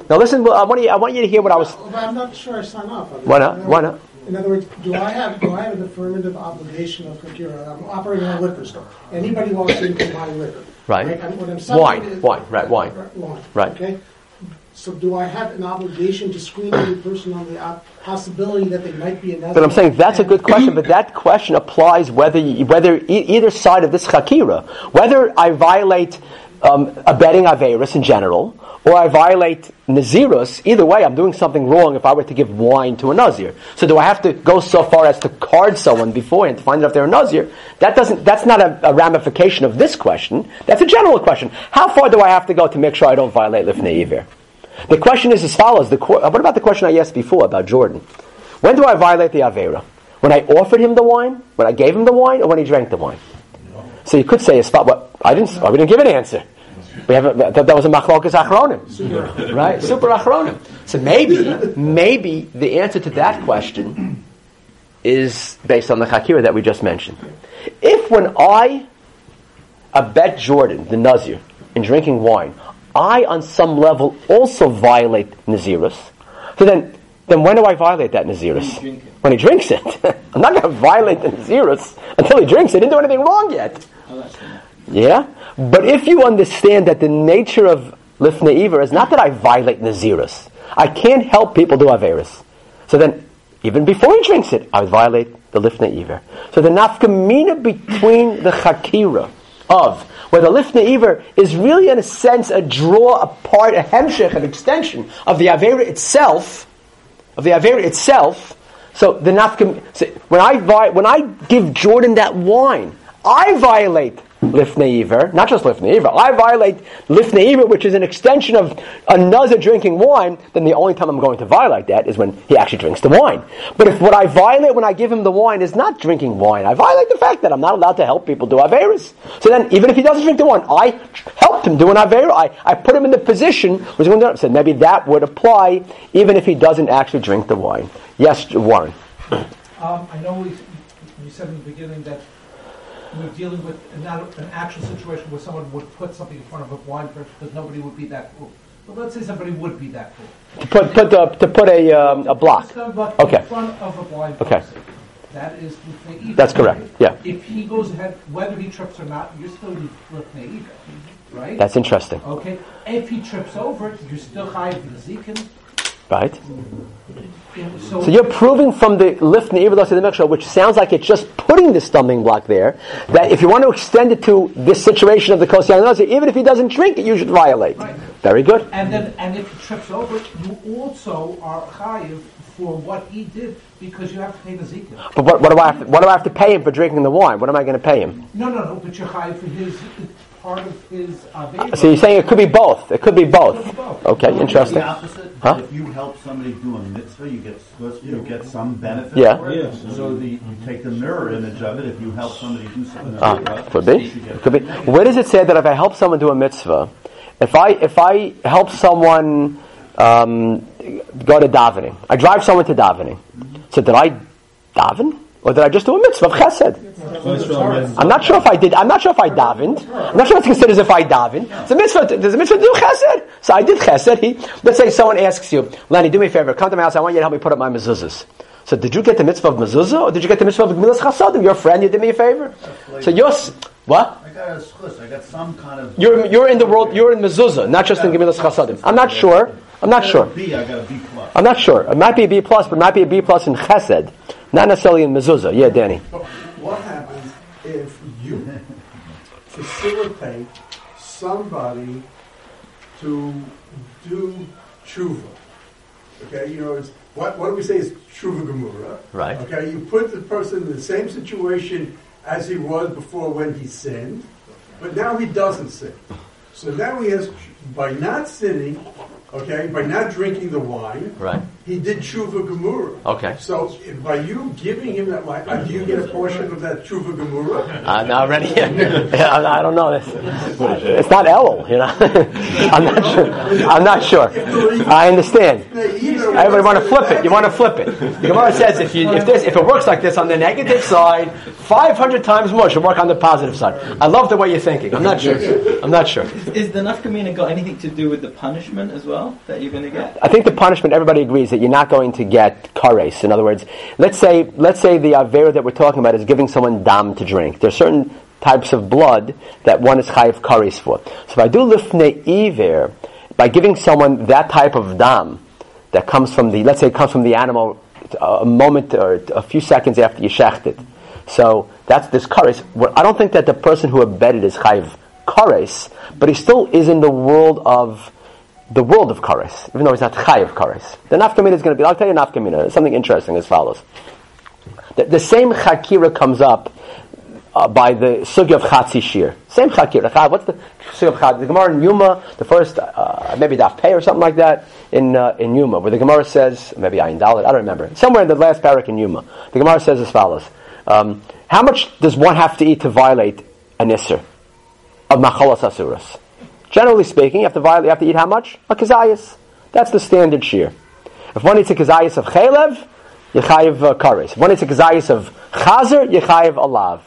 Now listen. I want you. I want you to hear what I was. But I'm not sure I sign off on. Why not? Why not? In other words, do I have, do I have an affirmative obligation of, you're, I'm operating a liquor store. Anybody walks in can buy liquor. Right. What I'm Wine, is- wine, right, wine. Wine. Right. Okay? So do I have an obligation to screen every person on the possibility that they might be a Nazir? But I'm saying that's a good question. But that question applies whether you, whether e- either side of this chakira, whether I violate um, abetting averus in general, or I violate nazirus. Either way, I'm doing something wrong if I were to give wine to a nazir. So do I have to go so far as to card someone beforehand to find out if they're a nazir? That doesn't. That's not a, a ramification of this question. That's a general question. How far do I have to go to make sure I don't violate lifnei iver? The question is as follows. The, what about the question I asked before about Jordan? When do I violate the Avera? When I offered him the wine? When I gave him the wine? Or when he drank the wine? So you could say a spot, what, I didn't, we didn't give an answer. We haven't, that, that was a machlokas achronim. Right? Super achronim. So maybe, maybe the answer to that question is based on the chakira that we just mentioned. If when I abet Jordan, the Nazir, in drinking wine, I, on some level, also violate Nazirus. So then, then when do I violate that Nazirus? When he drinks it. I'm not going to violate the Nazirus until he drinks it. He didn't do anything wrong yet. Yeah? But if you understand that the nature of Lifnei Iver is not that I violate Nazirus. I can't help people do Averis. So then, even before he drinks it, I violate the Lifnei Iver. So the nafkamina between the Chakira of where the Lifnei Iver is really in a sense a draw, a part, a hemshech, an extension of the Avera itself, of the Avera itself. So the nafkam, so when I when I give Jordan that wine, I violate Lifnei not just Lifnei Iver. I violate Lifnei Iver, which is an extension of another drinking wine. Then the only time I'm going to violate that is when he actually drinks the wine. But if what I violate when I give him the wine is not drinking wine, I violate the fact that I'm not allowed to help people do Averis. So then, even if he doesn't drink the wine, I helped him do an Avera. I, I put him in the position he's going to so maybe that would apply even if he doesn't actually drink the wine. Yes, Warren. Um, I know we, you said in the beginning that we're dealing with not an actual situation where someone would put something in front of a blind person because nobody would be that cool. But let's say somebody would be that cool. To put, put the, to put a, um, a block. Just a block Okay. In front of a blind person. Okay. That is Lifnei. That's correct, yeah. If he goes ahead, whether he trips or not, you're still Lifnei right? That's interesting, Okay. If he trips over it, you're still Chayiv Nezikin. Right? So, So you're proving from the of the which sounds like it's just putting the stumbling block there, that if you want to extend it to this situation of the Nazir, even if he doesn't drink it, you should violate. Right. Very good. And then, and if he trips over you also are chayiv for what he did because you have to pay the zikah. But what, what, do I have to, what do I have to pay him for drinking the wine? What am I going to pay him? No, no, no. But you're chayiv for his part of his avera. So you're saying it could be both. It could be It could both. be both. Okay, interesting. The opposite. Huh? If you help somebody do a mitzvah, you get you get some benefit. Yeah. For it. So the, you take the mirror image of it. If you help somebody do something, Ah, mitzvah, could be. you Could be. Where does it say that if I help someone do a mitzvah, if I if I help someone um, go to davening, I drive someone to davening. So did I daven, or did I just do a mitzvah of chesed? I'm not sure if I did. I'm not sure if I davened. I'm not sure if it's considered as if I davened. It's a mitzvah. Does a mitzvah do chesed? So I did chesed. He, let's say someone asks you, Lenny, do me a favor. Come to my house. I want you to help me put up my mezuzahs. So did you get the mitzvah of mezuzah, or did you get the mitzvah of gemilas chasadim? Your friend, you did me a favor. So you're what? I got a schus. I got some kind of. You're you're in the world. You're in mezuzah, not just in gemilas chasadim. I'm not sure. I'm not sure. B. I got a B plus. I'm not sure. It might be a B plus, but it might be a B plus in chesed, not necessarily in mezuzah. Yeah, Danny. Oh. What happens if you facilitate somebody to do tshuva? Okay, you know, it's, what, what do we say is tshuva gemura? Right. Okay, you put the person in the same situation as he was before when he sinned, but now he doesn't sin. So now he has, by not sinning, okay, by not drinking the wine, Right. He did tshuva gemura. Okay. So by you giving him that wine, uh, do you get a portion of that tshuva gemura? I'm not ready. yeah, I I don't know this. It's not Elul, you know. I'm not sure. I'm not sure. I understand. Everybody want to flip it. You want to flip it. The Gemara says if you if this if it works like this on the negative side, 500 times more should work on the positive side. I love the way you're thinking. I'm not sure. I'm not sure. Is the nafkamina got anything to do with the punishment as well that you're going to get? I think the punishment. Everybody agrees that you're not going to get kares. In other words, let's say let's say the avera that we're talking about is giving someone dam to drink. There's certain types of blood that one is chayiv kares for. So if I do lifnei iver, by giving someone that type of dam that comes from the, let's say it comes from the animal uh, a moment or a few seconds after you shecht it. So that's this kares. I don't think that the person who abetted is chayiv kares, but he still is in the world of the world of kares, even though he's not chayiv kares. The nafkamina is going to be. I'll tell you nafkamina. Something interesting as follows. The, the same chakira comes up uh, by the sugi of Chatzi Shiur. Same Chakir. What's the sugi of Chatzi? The Gemara in Yuma, the first, uh, maybe Daf Pei or something like that, in, uh, in Yuma, where the Gemara says, maybe Ayin Dalit, I don't remember. Somewhere in the last parak in Yuma, the Gemara says as follows. Um, how much does one have to eat to violate an Isser of Machalas Asuras? Generally speaking, you have to violate, you have to eat how much? A Kazayas. That's the standard shiur. If one eats a Kazayas of Chalev, Yechayiv uh, Kares. If one eats a Kazayas of Chazer, Yechayiv Alav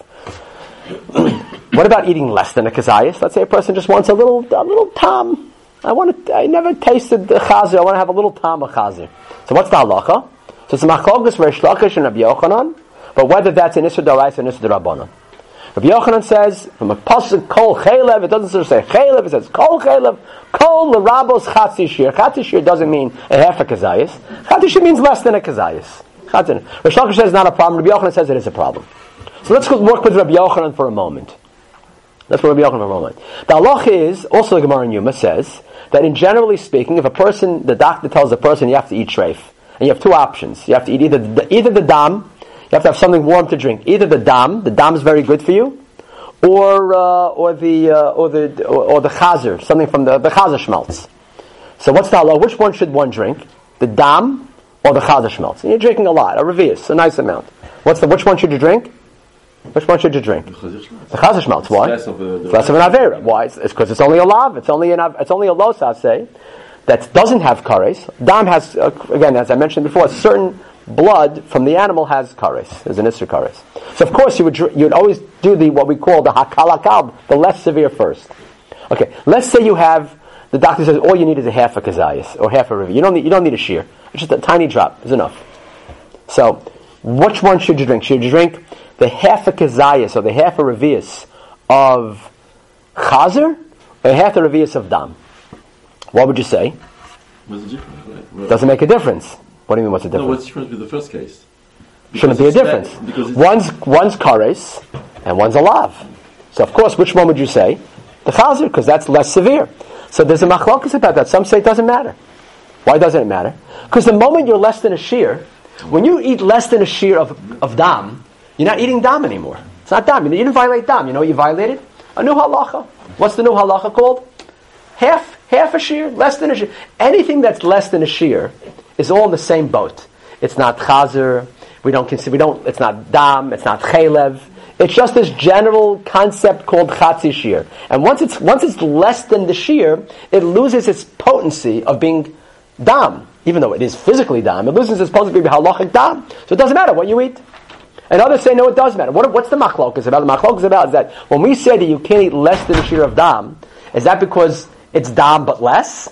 what about eating less than a kazayas? Let's say a person just wants a little, a little tam. I want to, I never tasted the chazer. I want to have a little tam of chazer. So what's the halacha? So it's machlokas Reish and Rabbi Yochanan, but whether that's an Darais or an Rabbanan. Rabbi Yochanan says, from a pasuk kol chaylev, it doesn't say chaylev, it says kol chaylev, kol l'rabos chatzi shiur. Chatzi shiur doesn't mean a half a kazayas. Chatzi shiur means less than a kazayas. Reish Lakish says not a problem. Rabbi Yochanan says it is a problem. So let's work with Rabbi Yochanan for a moment. Work with Rabbi Yochanan for a moment. The halach is, also the Gemara in Yuma says, that in generally speaking, if a person, the doctor tells a person you have to eat treif, and you have two options. You have to eat either the, either the dam, have to have something warm to drink. Either the dam, the dam is very good for you, or uh, or the uh, or the or, or, the chazer, something from the the chazer schmelz. So what's the halach? Which one should one drink? The dam or the chazer schmelz? And you're drinking a lot, a revius, a nice amount. What's the which one should you drink? Which one should you drink? The chazer schmaltz. Why? Less of, a, less of an avera. Why? It's because it's, only a lav. It's only an it's only a los say that doesn't have kares. Dam has uh, again, as I mentioned before, a certain blood from the animal has kares. There's an isser kares. So of course you would you would always do the what we call the hakalakal, the less severe first. Okay, let's say you have the doctor says all you need is a half a kazayas or half a river. You don't need you don't need a shiur. It's just a tiny drop is enough. So which one should you drink? Should you drink the half a kazayas or the half a revius of chazer or half a revius of dam? What would you say? What's the difference? Doesn't make a difference. What do you mean? What's the difference? No, what's the difference with the first case? Because Shouldn't be a difference. Because one's one's kares and one's a lav. So of course, which one would you say? The chazer, because that's less severe. So there's a machlokas about that. Some say it doesn't matter. Why doesn't it matter? Because the moment you're less than a shiur, when you eat less than a shiur of, of dam, you're not eating dam anymore. It's not dam. You didn't violate dam. You know what you violated? A new halacha. What's the new halacha called? Half, half a shiur, less than a shiur. Anything that's less than a shiur is all in the same boat. It's not chazer. We don't consider. We don't. It's not dam. It's not chaylev. It's just this general concept called chatzi shiur. And once it's once it's less than the shiur, it loses its potency of being dam. Even though it is physically dam, it loses its potency of being halachic dam. So it doesn't matter what you eat. And others say, no, it does matter. What, what's the machlok is about? The machlok is about is that when we say that you can't eat less than a shiur of dam, is that because it's dam but less?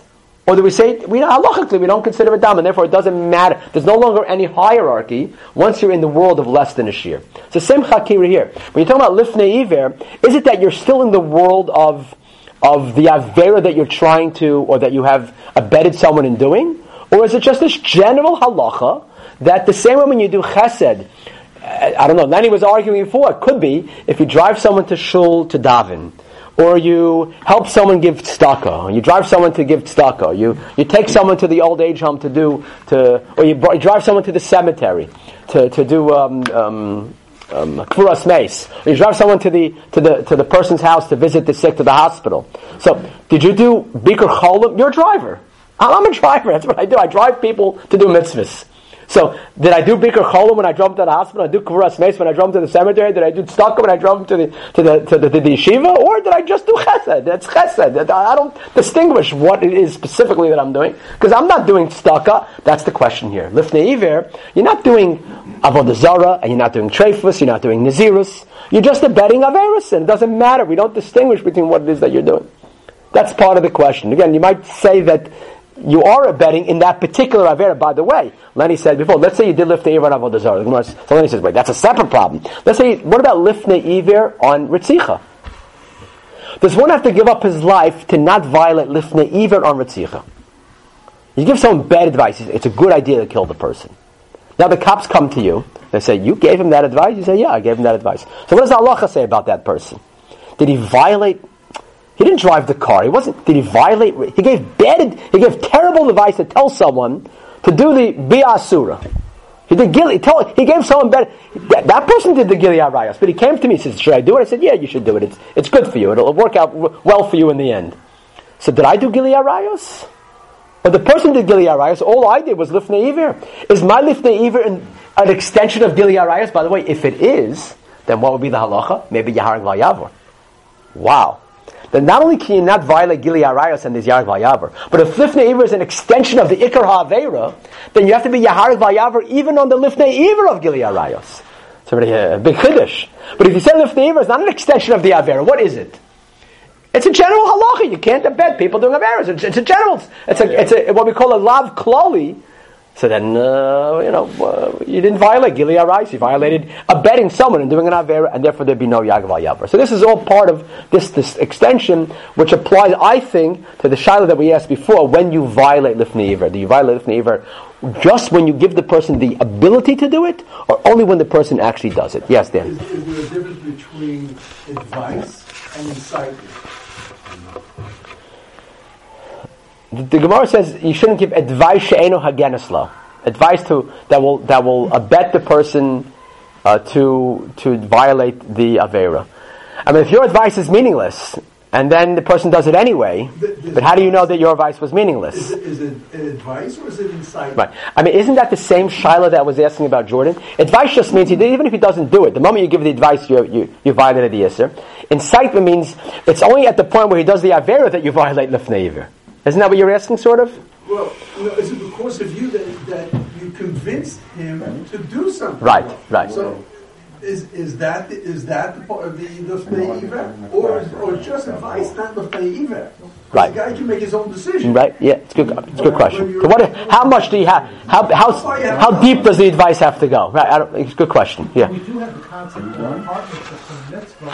Or do we say, we halachically, we don't consider it dam, and therefore it doesn't matter. There's no longer any hierarchy once you're in the world of less than a shiur. It's the same chakira here. When you're talking about lifnei iver, is it that you're still in the world of, of the avera that you're trying to, or that you have abetted someone in doing? Or is it just this general halacha that the same way when you do chesed, uh, I don't know. Nani was arguing before. It could be if you drive someone to shul to daven, or you help someone give tzedakah, you drive someone to give tzedakah, you, you take someone to the old age home to do to, or you, you drive someone to the cemetery to to do um, um, um, you drive someone to the to the to the person's house to visit the sick to the hospital. So, did you do bikur cholim? You're a driver. I'm a driver. That's what I do. I drive people to do mitzvahs. So, did I do Bikur Cholim when I drove him to the hospital? Did I do Kvaras Mace when I drove him to the cemetery? Did I do Tzedakah when I drove to the, to the, to the, to the yeshiva? Or did I just do Chesed? That's Chesed. I don't distinguish what it is specifically that I'm doing. Because I'm not doing Tzedakah. That's the question here. Lifnei Iver, you're not doing Avodah Zarah, and you're not doing Treifus, you're not doing Nazirus. You're just abetting Averis, and it doesn't matter. We don't distinguish between what it is that you're doing. That's part of the question. Again, you might say that you are abetting in that particular Avera. By the way, Lenny said before, let's say you did lift the Iver on Avodah Zarah. So Lenny says, wait, that's a separate problem. Let's say, what about lifnei Iver on Ritzicha? Does one have to give up his life to not violate lifnei iver on Ritzicha? You give someone bad advice, it's a good idea to kill the person. Now the cops come to you, they say, you gave him that advice? You say, yeah, I gave him that advice. So what does Allah say about that person? Did he violate he didn't drive the car. He wasn't. Did he violate? He gave bad. He gave terrible advice to tell someone to do the biasura. He did gili. Tell. He gave someone bad. That, that person did the gili arayos, but he came to me and said, "Should I do it?" I said, "Yeah, you should do it. It's it's good for you. It'll work out well for you in the end." So did I do gili arayos? But the person did gili arayos. All I did was lifnei iver. Is my lifnei iver an, an extension of gili arayos? By the way, if it is, then what would be the halacha? Maybe yaharag vayavor. Wow then not only can you not violate Gili Arayos and this Yarg Vayavar, but if Lifnei Iver is an extension of the Ikar HaAveira, then you have to be Yaharg Vayavar even on the Lifnei Iver of Gili Arayos. It's already a big Chiddush. But if you say Lifnei Iver is not an extension of the Avera, what is it? It's a general halacha. You can't abet people doing Averas. It's, it's a general, it's a, it's a, what we call a lav kloli, so then, uh, you know, uh, you didn't violate Gili Arayos. You violated abetting someone and doing an Avera, and therefore there'd be no Yagav Yavar. So this is all part of this, this extension, which applies, I think, to the shayla that we asked before, when you violate Lifnei Iver. Do you violate Lifnei Iver just when you give the person the ability to do it, or only when the person actually does it? Yes, Dan. Is, is there a difference between advice and incitement? The, the Gemara says you shouldn't give advice she'eno hageneslo, advice to that will that will abet the person uh, to to violate the avera. I mean, if your advice is meaningless, and then the person does it anyway, but how do you know that your advice was meaningless? Is it, is it advice or is it incitement? Right. I mean, isn't that the same shayla that was asking about Jordan? Advice just means he, even if he doesn't do it, the moment you give the advice, you you, you violated the Yisr. Incitement means it's only at the point where he does the Avera that you violate Lifnei Iver. Isn't that what you're asking, sort of? Well, know, is it because of you that, that you convinced him to do something? Right, right. So, is, is that is that the part of the Lifnei Iver, or or just advice, not Lifnei Iver? Right. The guy can make his own decision. Right. Yeah, it's good. It's a good question. So what? How much do you have? How how how deep does the advice have to go? Right. I don't, it's a good question. Yeah. We do have the concept of partnership from mitzvah.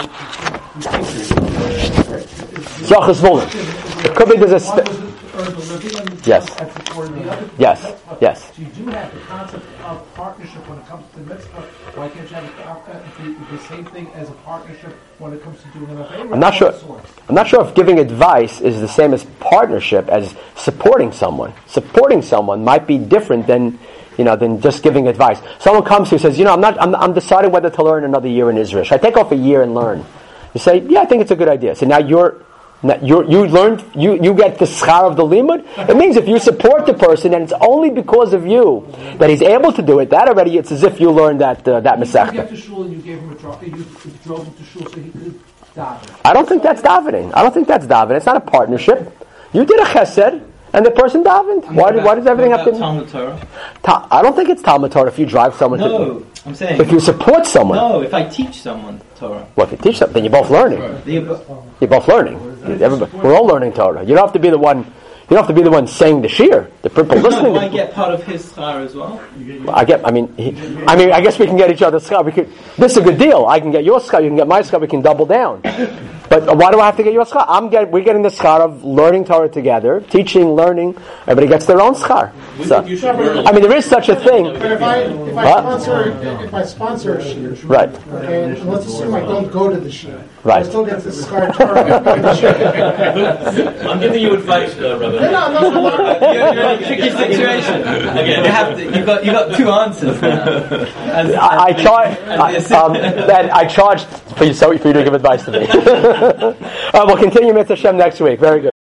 Zachas Volin. It could be there's a. Spe- yes. Yes. Yes. So you do have the concept of partnership when it comes to mitzvah. Why can't you have the, the same thing as a partnership when it comes to doing an affair? I'm not sure. I'm not sure if giving advice is the same as partnership as supporting someone. Supporting someone might be different than you know, than just giving advice. Someone comes to you and says, you know, I'm not, I'm, I'm deciding whether to learn another year in Israel. Should I take off a year and learn? You say, yeah, I think it's a good idea. So now you're you you learned, you, you get the schar of the limud. It means if you support the person and it's only because of you that he's able to do it, that already it's as if you learned that uh, that masechta. You shul and you gave him a drop, you drove him to shul so he could daven. I don't think that's davening. I don't think that's davening. It's not a partnership. You did a chesed. And the person davened. Why, why does everything have to? Talmud Torah. Ta- I don't think it's Talmud Torah if you drive someone. No, to, I'm saying. If you support someone. No, if I teach someone Torah. Well, if you teach them, then you're both learning. You're both learning. Everybody, we're all learning Torah. You don't have to be the one. You don't have to be the one saying the shiur. The people listening. I get part of his schar as well. I get. I mean, he, I mean, I guess we can get each other's schar. We could. This is a good deal. I can get your schar. You can get my schar. We can double down. But why do I have to get your schar? I'm get, we're getting the schar of learning Torah together, teaching, learning. Everybody gets their own schar. So, I mean, there is such a thing. But if I, if I sponsor, if I sponsor a shiur, right? Okay, and let's assume I don't go to the shiur, right? I still get the schar Torah. I'm giving you advice, uh, brother. No, no, no, no. You're, you're in a tricky situation. Again, you have to, you've got you got two answers now. As, I, I charge. I, um, I charged for you, so for you to give advice to me. we'll continue Mitzvah next week. Very good.